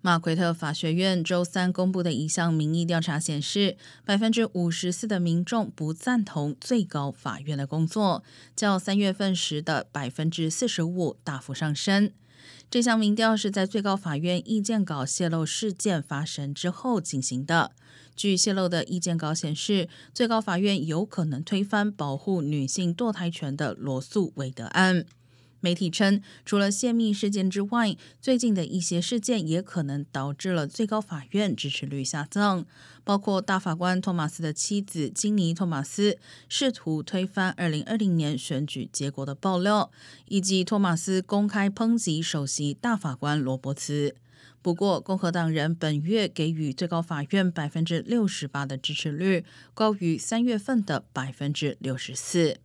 马奎特法学院周三公布的一项民意调查显示，百分之五十四的民众不赞同最高法院的工作，较三月份时的百分之四十五大幅上升。这项民调是在最高法院意见稿泄露事件发生之后进行的。据泄露的意见稿显示，最高法院有可能推翻保护女性堕胎权的罗素韦德案。媒体称，除了泄密事件之外，最近的一些事件也可能导致了最高法院支持率下降，包括大法官托马斯的妻子金尼·托马斯试图推翻二零二零年选举结果的爆料，以及托马斯公开抨击首席大法官罗伯茨。不过，共和党人本月给予最高法院百分之六十八的支持率，高于三月份的百分之六十四。